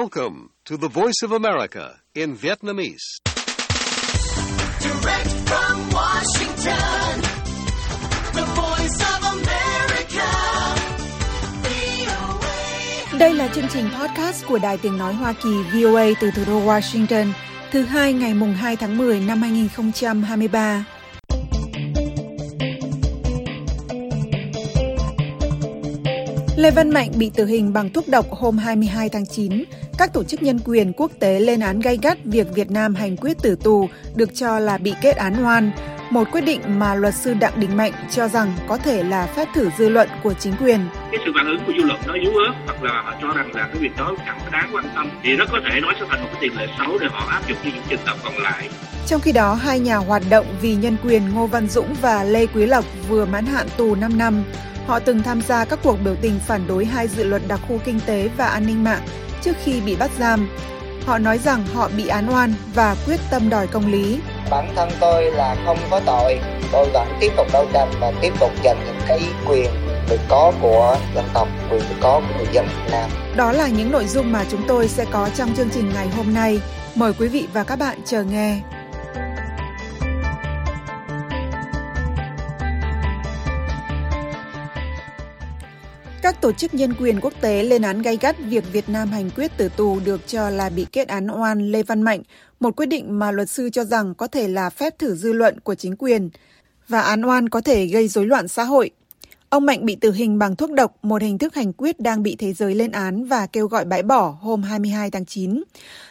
Welcome to the Voice of America in Vietnamese. Direct from Washington, the voice of America, VOA. Đây là chương trình podcast của Đài Tiếng Nói Hoa Kỳ VOA từ thủ đô Washington, thứ hai ngày mùng 2 tháng 10 năm 2023. Lê Văn Mạnh bị tử hình bằng thuốc độc hôm 22 tháng 9. Các tổ chức nhân quyền quốc tế lên án gay gắt việc Việt Nam hành quyết tử tù được cho là bị kết án oan, một quyết định mà luật sư Đặng Đình Mạnh cho rằng có thể là phép thử dư luận của chính quyền. cái sự phản ứng của dư luận nó yếu ớt hoặc là họ cho rằng là cái việc đó chẳng có đáng quan tâm thì rất có thể nó sẽ thành một cái tiền lệ xấu để họ áp dụng cho những trường hợp còn lại Trong khi đó, hai nhà hoạt động vì nhân quyền Ngô Văn Dũng và Lê Quý Lộc vừa mãn hạn tù 5 năm. Họ từng tham gia các cuộc biểu tình phản đối hai dự luật đặc khu kinh tế và an ninh mạng trước khi bị bắt giam. Họ nói rằng họ bị án oan và quyết tâm đòi công lý. bản thân tôi là không có tội tôi vẫn tiếp tục đấu tranh và tiếp tục giành những cái quyền được có của dân tộc quyền được có của người dân Việt Nam Đó là những nội dung mà chúng tôi sẽ có trong chương trình ngày hôm nay. Mời quý vị và các bạn chờ nghe. Các tổ chức nhân quyền quốc tế lên án gay gắt việc Việt Nam hành quyết tử tù được cho là bị kết án oan Lê Văn Mạnh, một quyết định mà luật sư cho rằng có thể là phép thử dư luận của chính quyền và án oan có thể gây rối loạn xã hội. Ông Mạnh bị tử hình bằng thuốc độc, một hình thức hành quyết đang bị thế giới lên án và kêu gọi bãi bỏ hôm 22 tháng 9.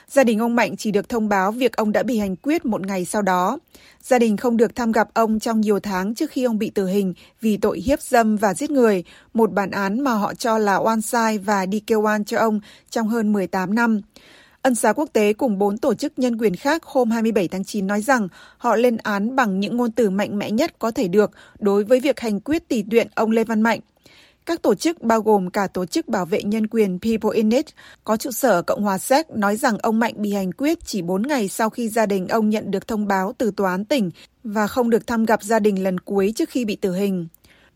Gia đình ông Mạnh chỉ được thông báo việc ông đã bị hành quyết một ngày sau đó. Gia đình không được thăm gặp ông trong nhiều tháng trước khi ông bị tử hình vì tội hiếp dâm và giết người, một bản án mà họ cho là oan sai và đi kêu oan cho ông trong hơn 18 năm. Ân xá quốc tế cùng bốn tổ chức nhân quyền khác hôm 27 tháng 9 nói rằng họ lên án bằng những ngôn từ mạnh mẽ nhất có thể được đối với việc hành quyết tỷ tuyện ông Lê Văn Mạnh. Các tổ chức bao gồm cả tổ chức bảo vệ nhân quyền People in It, có trụ sở ở Cộng hòa Séc nói rằng ông Mạnh bị hành quyết chỉ 4 ngày sau khi gia đình ông nhận được thông báo từ tòa án tỉnh và không được thăm gặp gia đình lần cuối trước khi bị tử hình.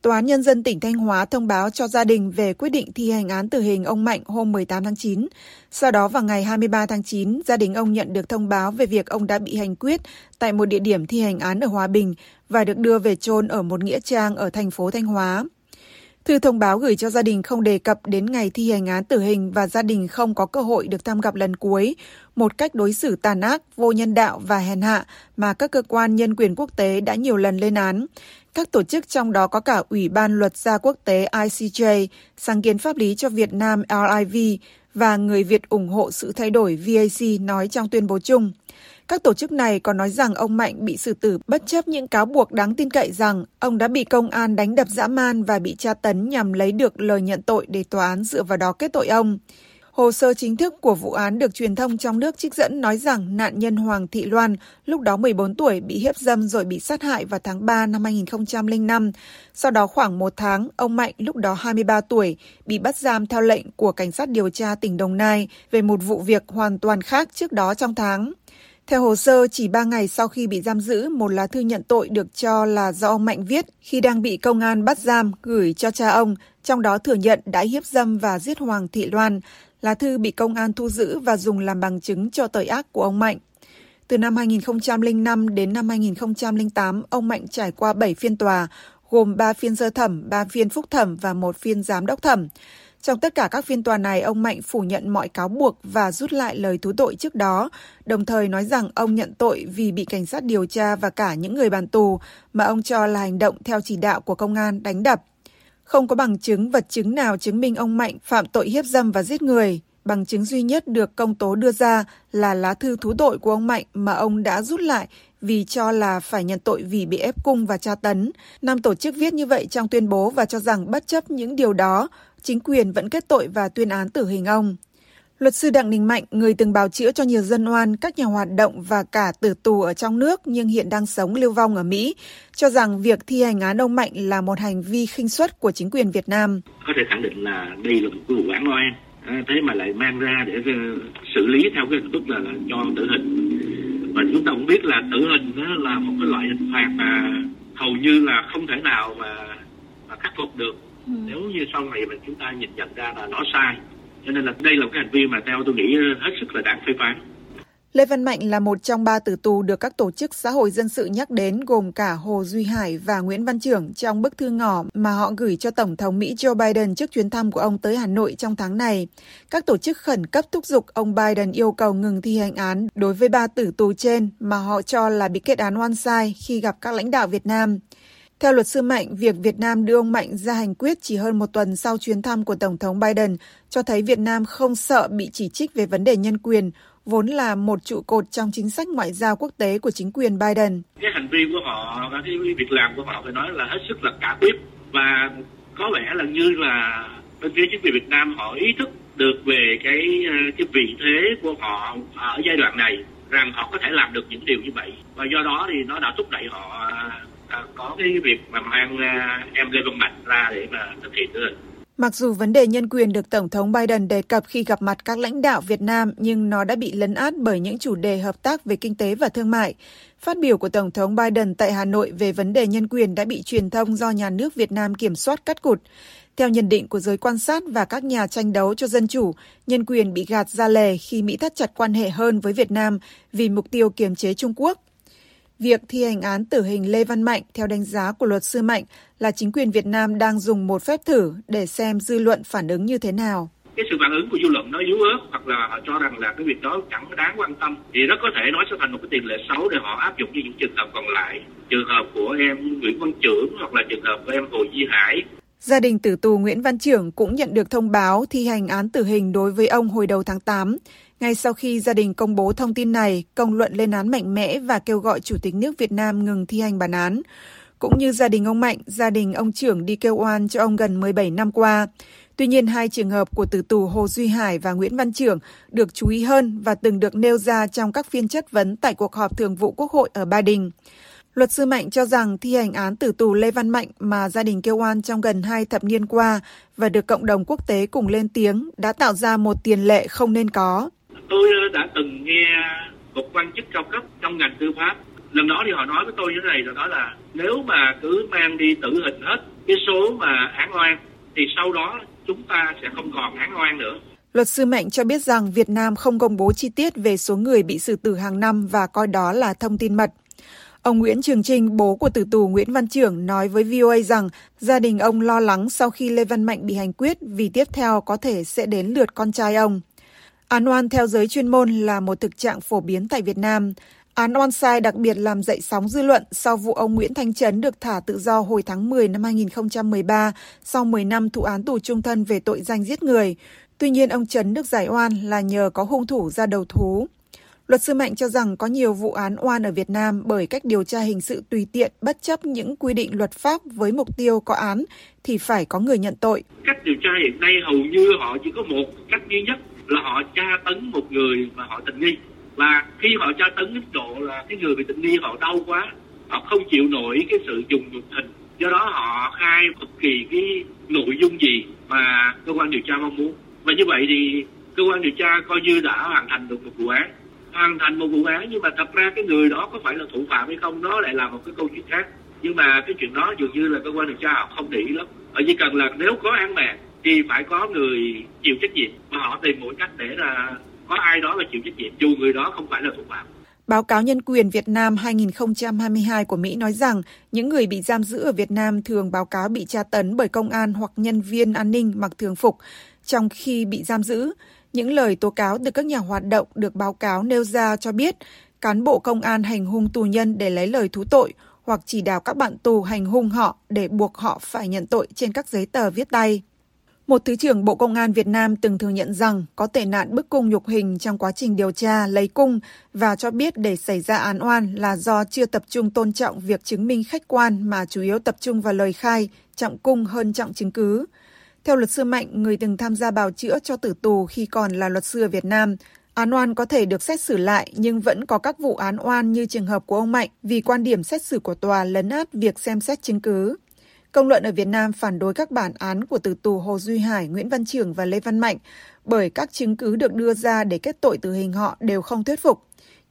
Tòa án Nhân dân tỉnh Thanh Hóa thông báo cho gia đình về quyết định thi hành án tử hình ông Mạnh hôm 18 tháng 9. Sau đó vào ngày 23 tháng 9, gia đình ông nhận được thông báo về việc ông đã bị hành quyết tại một địa điểm thi hành án ở Hòa Bình và được đưa về chôn ở một nghĩa trang ở thành phố Thanh Hóa. Thư thông báo gửi cho gia đình không đề cập đến ngày thi hành án tử hình và gia đình không có cơ hội được thăm gặp lần cuối, một cách đối xử tàn ác, vô nhân đạo và hèn hạ mà các cơ quan nhân quyền quốc tế đã nhiều lần lên án. Các tổ chức trong đó có cả Ủy ban Luật gia quốc tế ICJ, sáng kiến pháp lý cho Việt Nam LIV và người Việt ủng hộ sự thay đổi VAC nói trong tuyên bố chung. Các tổ chức này còn nói rằng ông Mạnh bị xử tử bất chấp những cáo buộc đáng tin cậy rằng ông đã bị công an đánh đập dã man và bị tra tấn nhằm lấy được lời nhận tội để tòa án dựa vào đó kết tội ông. Hồ sơ chính thức của vụ án được truyền thông trong nước trích dẫn nói rằng nạn nhân Hoàng Thị Loan, lúc đó 14 tuổi, bị hiếp dâm rồi bị sát hại vào tháng 3 năm 2005. Sau đó khoảng một tháng, ông Mạnh, lúc đó 23 tuổi, bị bắt giam theo lệnh của Cảnh sát điều tra tỉnh Đồng Nai về một vụ việc hoàn toàn khác trước đó trong tháng. Theo hồ sơ, chỉ 3 ngày sau khi bị giam giữ, một lá thư nhận tội được cho là do ông Mạnh viết khi đang bị công an bắt giam gửi cho cha ông, trong đó thừa nhận đã hiếp dâm và giết Hoàng Thị Loan. Lá thư bị công an thu giữ và dùng làm bằng chứng cho tội ác của ông Mạnh. Từ năm 2005 đến năm 2008, ông Mạnh trải qua 7 phiên tòa, gồm 3 phiên sơ thẩm, 3 phiên phúc thẩm và một phiên giám đốc thẩm. Trong tất cả các phiên tòa này, ông Mạnh phủ nhận mọi cáo buộc và rút lại lời thú tội trước đó, đồng thời nói rằng ông nhận tội vì bị cảnh sát điều tra và cả những người bàn tù mà ông cho là hành động theo chỉ đạo của công an đánh đập. Không có bằng chứng vật chứng nào chứng minh ông Mạnh phạm tội hiếp dâm và giết người. Bằng chứng duy nhất được công tố đưa ra là lá thư thú tội của ông Mạnh mà ông đã rút lại vì cho là phải nhận tội vì bị ép cung và tra tấn. Năm tổ chức viết như vậy trong tuyên bố và cho rằng bất chấp những điều đó, chính quyền vẫn kết tội và tuyên án tử hình ông. Luật sư Đặng Đình Mạnh, người từng bào chữa cho nhiều dân oan, các nhà hoạt động và cả tử tù ở trong nước nhưng hiện đang sống lưu vong ở Mỹ, cho rằng việc thi hành án ông Mạnh là một hành vi khinh suất của chính quyền Việt Nam. có thể khẳng định là đây là một vụ án oan à, thế mà lại mang ra để ờ, xử lý theo cái hình thức là, cho tử hình và chúng ta cũng biết là tử hình nó là một cái loại hình phạt mà hầu như là không thể nào mà, mà khắc phục được nếu như sau này mà chúng ta nhìn nhận ra là nó sai cho nên là đây là một cái hành vi mà theo tôi nghĩ hết sức là đáng phê phán Lê Văn Mạnh là một trong ba tử tù được các tổ chức xã hội dân sự nhắc đến gồm cả Hồ Duy Hải và Nguyễn Văn Trưởng trong bức thư ngỏ mà họ gửi cho Tổng thống Mỹ Joe Biden trước chuyến thăm của ông tới Hà Nội trong tháng này. Các tổ chức khẩn cấp thúc giục ông Biden yêu cầu ngừng thi hành án đối với ba tử tù trên mà họ cho là bị kết án oan sai khi gặp các lãnh đạo Việt Nam. Theo luật sư Mạnh, việc Việt Nam đưa ông Mạnh ra hành quyết chỉ hơn một tuần sau chuyến thăm của Tổng thống Biden cho thấy Việt Nam không sợ bị chỉ trích về vấn đề nhân quyền vốn là một trụ cột trong chính sách ngoại giao quốc tế của chính quyền Biden. Cái hành vi của họ và cái việc làm của họ phải nói là hết sức là cả tiếp và có vẻ là như là bên phía chính quyền Việt Nam họ ý thức được về cái cái vị thế của họ ở giai đoạn này rằng họ có thể làm được những điều như vậy và do đó thì nó đã thúc đẩy họ à, có cái việc mà mang à, em Lê Văn Mạnh ra để mà thực hiện được. Mặc dù vấn đề nhân quyền được Tổng thống Biden đề cập khi gặp mặt các lãnh đạo Việt Nam, nhưng nó đã bị lấn át bởi những chủ đề hợp tác về kinh tế và thương mại. Phát biểu của Tổng thống Biden tại Hà Nội về vấn đề nhân quyền đã bị truyền thông do nhà nước Việt Nam kiểm soát cắt cụt. Theo nhận định của giới quan sát và các nhà tranh đấu cho dân chủ, nhân quyền bị gạt ra lề khi Mỹ thắt chặt quan hệ hơn với Việt Nam vì mục tiêu kiềm chế Trung Quốc. Việc thi hành án tử hình Lê Văn Mạnh theo đánh giá của luật sư Mạnh là chính quyền Việt Nam đang dùng một phép thử để xem dư luận phản ứng như thế nào. Cái sự phản ứng của dư luận nó yếu ớt hoặc là họ cho rằng là cái việc đó chẳng đáng quan tâm thì rất có thể nó sẽ thành một cái tiền lệ xấu để họ áp dụng cho những trường hợp còn lại. Trường hợp của em Nguyễn Văn Trưởng hoặc là trường hợp của em Hồ Duy Hải Gia đình tử tù Nguyễn Văn Trưởng cũng nhận được thông báo thi hành án tử hình đối với ông hồi đầu tháng 8. Ngay sau khi gia đình công bố thông tin này, công luận lên án mạnh mẽ và kêu gọi Chủ tịch nước Việt Nam ngừng thi hành bản án. Cũng như gia đình ông Mạnh, gia đình ông Trưởng đi kêu oan cho ông gần 17 năm qua. Tuy nhiên, hai trường hợp của tử tù Hồ Duy Hải và Nguyễn Văn Trưởng được chú ý hơn và từng được nêu ra trong các phiên chất vấn tại cuộc họp thường vụ Quốc hội ở Ba Đình. Luật sư Mạnh cho rằng thi hành án tử tù Lê Văn Mạnh mà gia đình kêu oan trong gần hai thập niên qua và được cộng đồng quốc tế cùng lên tiếng đã tạo ra một tiền lệ không nên có. Tôi ờ, đã từng nghe một quan chức cao cấp trong ngành tư pháp lần đó thì họ nói với tôi như thế này là đó là nếu mà cứ mang đi tử hình hết cái số mà án oan thì sau đó chúng ta sẽ không còn án oan nữa Luật sư Mạnh cho biết rằng Việt Nam không công bố chi tiết về số người bị xử tử hàng năm và coi đó là thông tin mật. Ông Nguyễn Trường Trinh, bố của tử tù Nguyễn Văn Trưởng, nói với VOA rằng gia đình ông lo lắng sau khi Lê Văn Mạnh bị hành quyết vì tiếp theo có thể sẽ đến lượt con trai ông. Án oan theo giới chuyên môn là một thực trạng phổ biến tại Việt Nam. Án oan sai đặc biệt làm dậy sóng dư luận sau vụ ông Nguyễn Thanh Trấn được thả tự do hồi tháng 10 năm 2013 sau 10 năm thụ án tù trung thân về tội danh giết người. Tuy nhiên, ông Trấn được giải oan là nhờ có hung thủ ra đầu thú. Luật sư Mạnh cho rằng có nhiều vụ án oan ở Việt Nam bởi cách điều tra hình sự tùy tiện bất chấp những quy định luật pháp với mục tiêu có án thì phải có người nhận tội. Cách điều tra hiện nay hầu như họ chỉ có một cách duy nhất là họ tra tấn một người mà họ tình nghi. Và khi họ tra tấn mức độ là cái người bị tình nghi họ đau quá, họ không chịu nổi cái sự dùng nhục hình. Do đó họ khai bất kỳ cái nội dung gì mà cơ quan điều tra mong muốn. Và như vậy thì cơ quan điều tra coi như đã hoàn thành được một vụ án. Hoàn thành một vụ án nhưng mà thật ra cái người đó có phải là thủ phạm hay không đó lại là một cái câu chuyện khác. Nhưng mà cái chuyện đó dường như là cơ quan điều tra họ không để ý lắm. Họ chỉ cần là nếu có án mạng thì phải có người chịu trách nhiệm, mà họ tìm mọi cách để là có ai đó là chịu trách nhiệm, dù người đó không phải là thủ phạm Báo cáo Nhân quyền Việt Nam 2022 của Mỹ nói rằng, những người bị giam giữ ở Việt Nam thường báo cáo bị tra tấn bởi công an hoặc nhân viên an ninh mặc thường phục trong khi bị giam giữ. Những lời tố cáo từ các nhà hoạt động được báo cáo nêu ra cho biết, cán bộ công an hành hung tù nhân để lấy lời thú tội hoặc chỉ đạo các bạn tù hành hung họ để buộc họ phải nhận tội trên các giấy tờ viết tay. Một Thứ trưởng Bộ Công an Việt Nam từng thừa nhận rằng có tệ nạn bức cung nhục hình trong quá trình điều tra lấy cung và cho biết để xảy ra án oan là do chưa tập trung tôn trọng việc chứng minh khách quan mà chủ yếu tập trung vào lời khai, trọng cung hơn trọng chứng cứ. Theo luật sư Mạnh, người từng tham gia bào chữa cho tử tù khi còn là luật sư ở Việt Nam, án oan có thể được xét xử lại nhưng vẫn có các vụ án oan như trường hợp của ông Mạnh vì quan điểm xét xử của tòa lấn át việc xem xét chứng cứ. Công luận ở Việt Nam phản đối các bản án của tử tù Hồ Duy Hải, Nguyễn Văn Trường và Lê Văn Mạnh bởi các chứng cứ được đưa ra để kết tội tử hình họ đều không thuyết phục.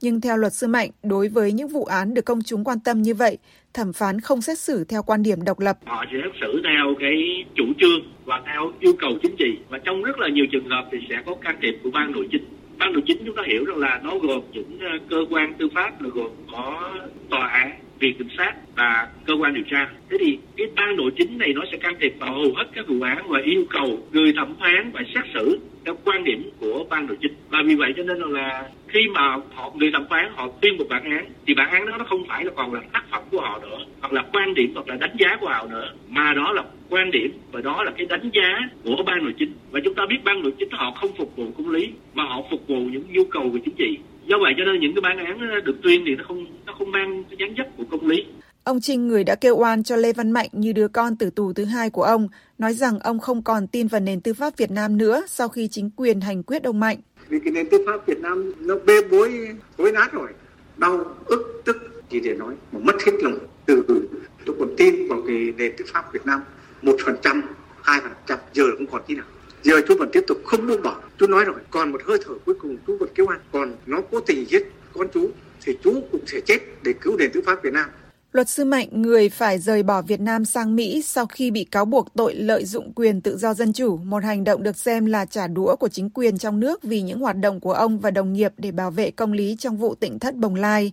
Nhưng theo luật sư Mạnh, đối với những vụ án được công chúng quan tâm như vậy, thẩm phán không xét xử theo quan điểm độc lập. họ sẽ xét xử theo cái chủ trương và theo yêu cầu chính trị và trong rất là nhiều trường hợp thì sẽ có can thiệp của ban nội chính ban nội chính chúng ta hiểu rằng là nó gồm những ờ, cơ quan tư pháp là gồm có tòa án viện kiểm sát và cơ quan điều tra. Thế thì cái ban nội chính này nó sẽ can thiệp vào hầu hết các vụ án và yêu cầu người thẩm phán phải xét xử theo quan điểm của ban nội chính. Và vì vậy cho nên là khi mà họ, người thẩm phán họ tuyên một bản án, thì bản án đó nó không phải là còn là tác phẩm của họ nữa, hoặc là quan điểm, hoặc là đánh giá của họ nữa, mà đó là quan điểm và đó là cái đánh giá của ban nội chính. Và chúng ta biết ban nội chính họ không phục vụ công lý, mà họ phục vụ những nhu cầu về chính trị do vậy cho nên những cái bản án được tuyên thì nó không nó không mang cái dáng dấp của công lý. Ông Trinh, người đã kêu oan cho Lê Văn Mạnh như đứa con tử tù thứ hai của ông, nói rằng ông không còn tin vào nền tư pháp Việt Nam nữa sau khi chính quyền hành quyết ông Mạnh. vì cái nền tư pháp Việt Nam nó bê bối bối nát rồi đau ức tức chỉ để nói mà mất hết lòng. Từ từ tôi còn tin vào cái nền tư pháp Việt Nam một phần trăm hai phần trăm giờ không còn tí nào giờ chú vẫn tiếp tục không buông bỏ chú nói rồi còn một hơi thở cuối cùng chú vẫn kêu an còn nó cố tình giết con chú thì chú cũng sẽ chết để cứu nền tư pháp Việt Nam Luật sư Mạnh, người phải rời bỏ Việt Nam sang Mỹ sau khi bị cáo buộc tội lợi dụng quyền tự do dân chủ, một hành động được xem là trả đũa của chính quyền trong nước vì những hoạt động của ông và đồng nghiệp để bảo vệ công lý trong vụ tỉnh thất Bồng Lai,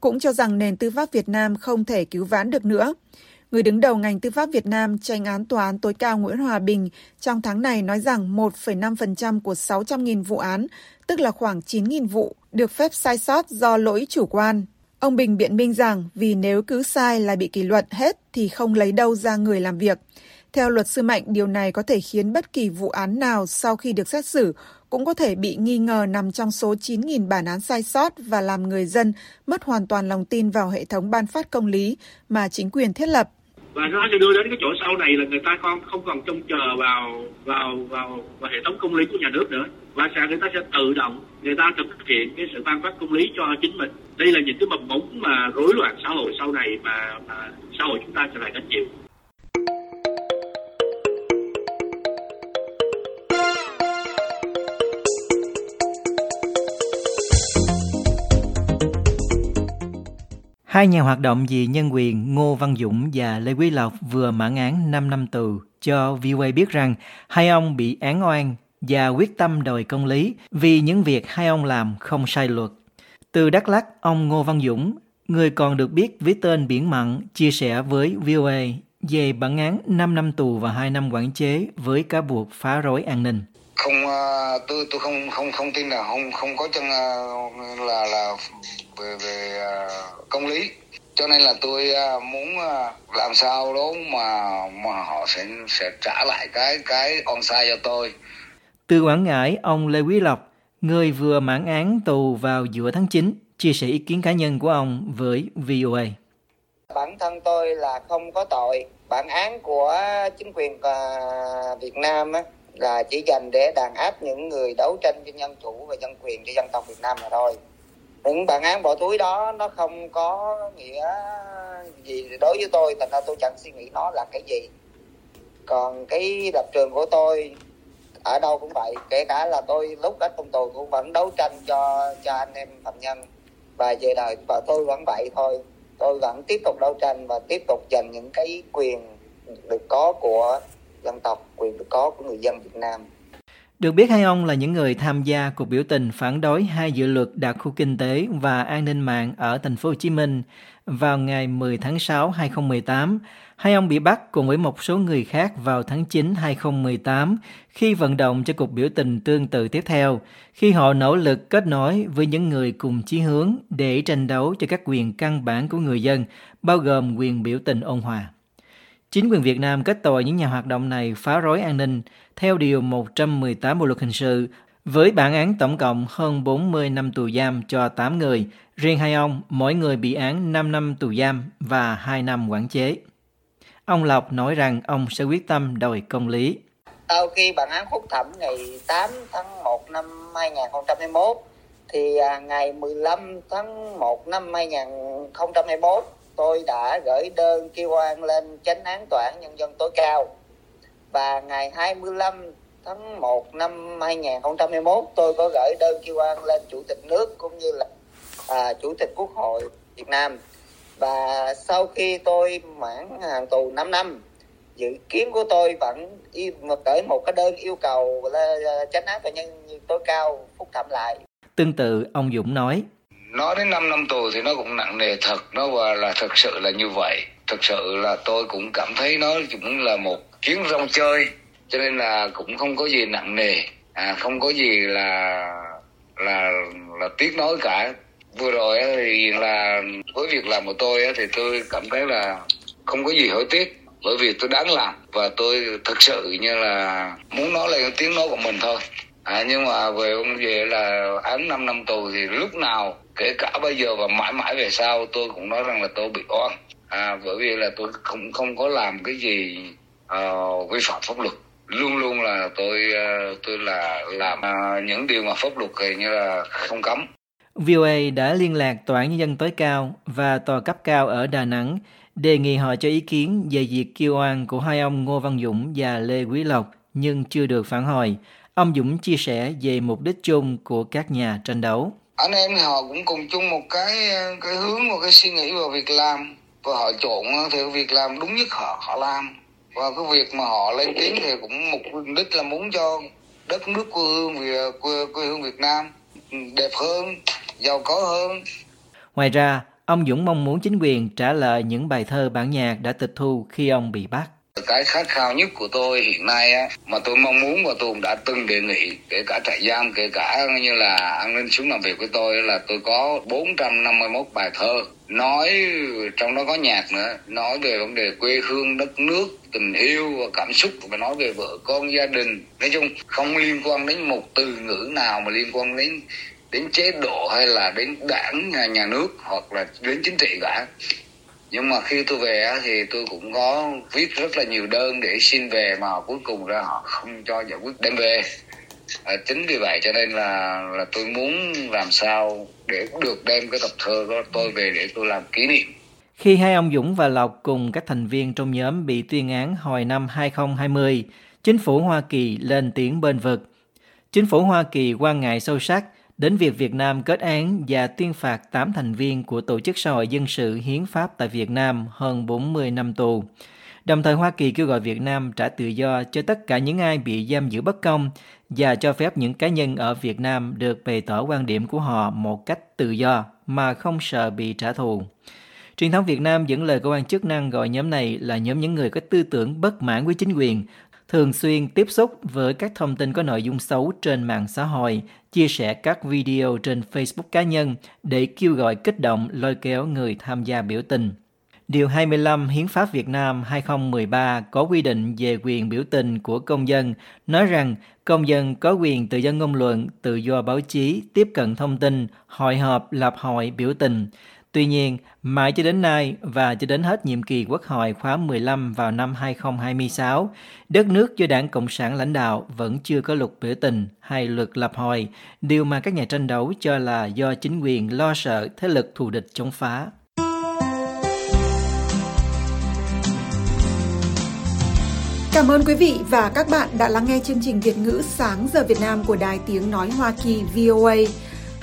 cũng cho rằng nền tư pháp Việt Nam không thể cứu vãn được nữa. Người đứng đầu ngành tư pháp Việt Nam, tranh án tòa án tối cao Nguyễn Hòa Bình, trong tháng này nói rằng 1,5% của 600.000 vụ án, tức là khoảng 9.000 vụ, được phép sai sót do lỗi chủ quan. Ông Bình biện minh rằng vì nếu cứ sai là bị kỷ luật hết thì không lấy đâu ra người làm việc. Theo luật sư Mạnh, điều này có thể khiến bất kỳ vụ án nào sau khi được xét xử cũng có thể bị nghi ngờ nằm trong số 9.000 bản án sai sót và làm người dân mất hoàn toàn lòng tin vào hệ thống ban phát công lý mà chính quyền thiết lập và nó sẽ đưa đến cái chỗ sau này là người ta không không còn trông chờ vào vào vào vào hệ thống công lý của nhà nước nữa. Và sẽ người ta sẽ tự động người ta thực hiện cái sự ban phát công lý cho chính mình. Đây là những cái mầm mống mà rối loạn xã hội sau này mà, mà xã hội chúng ta sẽ phải gánh chịu. Hai nhà hoạt động vì nhân quyền Ngô Văn Dũng và Lê Quý Lộc vừa mãn án 5 năm tù cho VOA biết rằng hai ông bị án oan và quyết tâm đòi công lý vì những việc hai ông làm không sai luật. Từ Đắk Lắk, ông Ngô Văn Dũng, người còn được biết với tên Biển Mặn, chia sẻ với VOA về bản án 5 năm tù và 2 năm quản chế với cáo buộc phá rối an ninh không ờ, tôi tôi không không không tin là không không có chân ờ, là là về về ờ, công lý. Cho nên là tôi muốn làm sao đó mà mà họ sẽ sẽ trả lại cái cái on sai cho tôi. Từ Quảng Ngãi, ông Lê Quý Lộc, người vừa mãn án tù vào giữa tháng 9, chia sẻ ý kiến cá nhân của ông với VOA. bản thân tôi là không có tội. Bản án của chính quyền Việt Nam á, là chỉ dành để đàn áp những người đấu tranh cho nhân chủ và nhân quyền cho dân tộc Việt Nam mà thôi. Những bản án bỏ túi đó, nó không có nghĩa gì đối với tôi, thành ra tôi chẳng suy nghĩ nó là cái gì. Còn cái lập trường của tôi ở đâu cũng vậy, kể cả là tôi lúc ở trong tù cũng vẫn đấu tranh cho cho anh em phạm nhân. Và về đời và tôi vẫn vậy thôi. Tôi vẫn tiếp tục đấu tranh và tiếp tục giành những cái quyền được có của dân tộc quyền được có của người dân Việt Nam Được biết hai ông là những người tham gia cuộc biểu tình phản đối hai dự luật đặc khu kinh tế và an ninh mạng ở thành phố Hồ Chí Minh vào ngày 10 tháng 6 2018. Hai ông bị bắt cùng với một số người khác vào tháng 9 2018 khi vận động cho cuộc biểu tình tương tự tiếp theo, khi họ nỗ lực kết nối với những người cùng chí hướng để tranh đấu cho các quyền căn bản của người dân, bao gồm quyền biểu tình ôn hòa. Chính quyền Việt Nam kết tội những nhà hoạt động này phá rối an ninh theo Điều 118 Bộ Luật Hình sự với bản án tổng cộng hơn 40 năm tù giam cho 8 người. Riêng hai ông, mỗi người bị án 5 năm tù giam và 2 năm quản chế. Ông Lộc nói rằng ông sẽ quyết tâm đòi công lý. sau khi bản án phúc thẩm ngày 8 tháng 1 năm 2021 thì à, ngày 15 tháng 1 năm 2021 tôi đã gửi đơn kêu oan lên chánh án tòa án nhân dân tối cao. Và ngày 25 tháng 1 năm 2021 tôi có gửi đơn kêu oan lên chủ tịch nước cũng như là à, chủ tịch quốc hội Việt Nam. Và sau khi tôi mãn hàng tù 5 năm dự kiến của tôi vẫn gửi một cái đơn yêu cầu là à, chánh án tòa nhân tối cao phúc thẩm lại. Tương tự, ông Dũng nói, nó đến 5 năm tù thì nó cũng nặng nề thật. Nó và là thực sự là như vậy. Thực sự là tôi cũng cảm thấy nó cũng là một chuyến rong chơi. Cho nên là cũng không có gì nặng nề. À, không có gì là là là tiếc nói cả. Vừa rồi thì là với việc làm của tôi thì tôi cảm thấy là không có gì hối tiếc. Bởi vì tôi đáng làm và tôi thực sự như là muốn nói lên tiếng nói của mình thôi. À, nhưng mà về ông về là án 5 năm tù thì lúc nào kể cả bây giờ và mãi mãi về sau tôi cũng nói rằng là tôi bị oan à, bởi vì là tôi không không có làm cái gì uh, vi phạm pháp luật luôn luôn là tôi uh, tôi là làm uh, những điều mà pháp luật thì như là không cấm VOA đã liên lạc Tòa án Nhân dân tối cao và tòa cấp cao ở Đà Nẵng đề nghị họ cho ý kiến về việc kêu oan của hai ông Ngô Văn Dũng và Lê Quý Lộc nhưng chưa được phản hồi. Ông Dũng chia sẻ về mục đích chung của các nhà tranh đấu anh em thì họ cũng cùng chung một cái cái hướng một cái suy nghĩ vào việc làm. Và họ chọn thì việc làm đúng nhất họ họ làm. Và cái việc mà họ lên tiếng thì cũng mục đích là muốn cho đất nước quê hương Việt quê, quê hương Việt Nam đẹp hơn giàu có hơn. Ngoài ra, ông Dũng mong muốn chính quyền trả lời những bài thơ bản nhạc đã tịch thu khi ông bị bắt cái khát khao nhất của tôi hiện nay á mà tôi mong muốn và tôi cũng đã từng đề nghị kể cả trại giam kể cả như là an ninh xuống làm việc với tôi là tôi có 451 bài thơ nói trong đó có nhạc nữa nói về vấn đề quê hương đất nước tình yêu và cảm xúc và nói về vợ con gia đình. Nói chung không liên quan đến một từ ngữ nào mà liên quan đến đến chế độ hay là đến đảng nhà, nhà nước hoặc là đến chính trị cả nhưng mà khi tôi về thì tôi cũng có viết rất là nhiều đơn để xin về mà cuối cùng ra họ không cho giải quyết đem về à, chính vì vậy cho nên là là tôi muốn làm sao để được đem cái tập thơ đó tôi về để tôi làm kỷ niệm Khi hai ông Dũng và Lộc cùng các thành viên trong nhóm bị tuyên án hồi năm 2020, chính phủ Hoa Kỳ lên tiếng bên vực. Chính phủ Hoa Kỳ quan ngại sâu sắc đến việc Việt Nam kết án và tuyên phạt 8 thành viên của Tổ chức Xã hội Dân sự Hiến pháp tại Việt Nam hơn 40 năm tù. Đồng thời Hoa Kỳ kêu gọi Việt Nam trả tự do cho tất cả những ai bị giam giữ bất công và cho phép những cá nhân ở Việt Nam được bày tỏ quan điểm của họ một cách tự do mà không sợ bị trả thù. Truyền thống Việt Nam dẫn lời cơ quan chức năng gọi nhóm này là nhóm những người có tư tưởng bất mãn với chính quyền, thường xuyên tiếp xúc với các thông tin có nội dung xấu trên mạng xã hội, chia sẻ các video trên Facebook cá nhân để kêu gọi kích động lôi kéo người tham gia biểu tình. Điều 25 Hiến pháp Việt Nam 2013 có quy định về quyền biểu tình của công dân, nói rằng công dân có quyền tự do ngôn luận, tự do báo chí, tiếp cận thông tin, hội họp, lập hội, biểu tình. Tuy nhiên, mãi cho đến nay và cho đến hết nhiệm kỳ Quốc hội khóa 15 vào năm 2026, đất nước do Đảng Cộng sản lãnh đạo vẫn chưa có luật biểu tình hay luật lập hội, điều mà các nhà tranh đấu cho là do chính quyền lo sợ thế lực thù địch chống phá. Cảm ơn quý vị và các bạn đã lắng nghe chương trình Việt ngữ sáng giờ Việt Nam của Đài Tiếng Nói Hoa Kỳ VOA.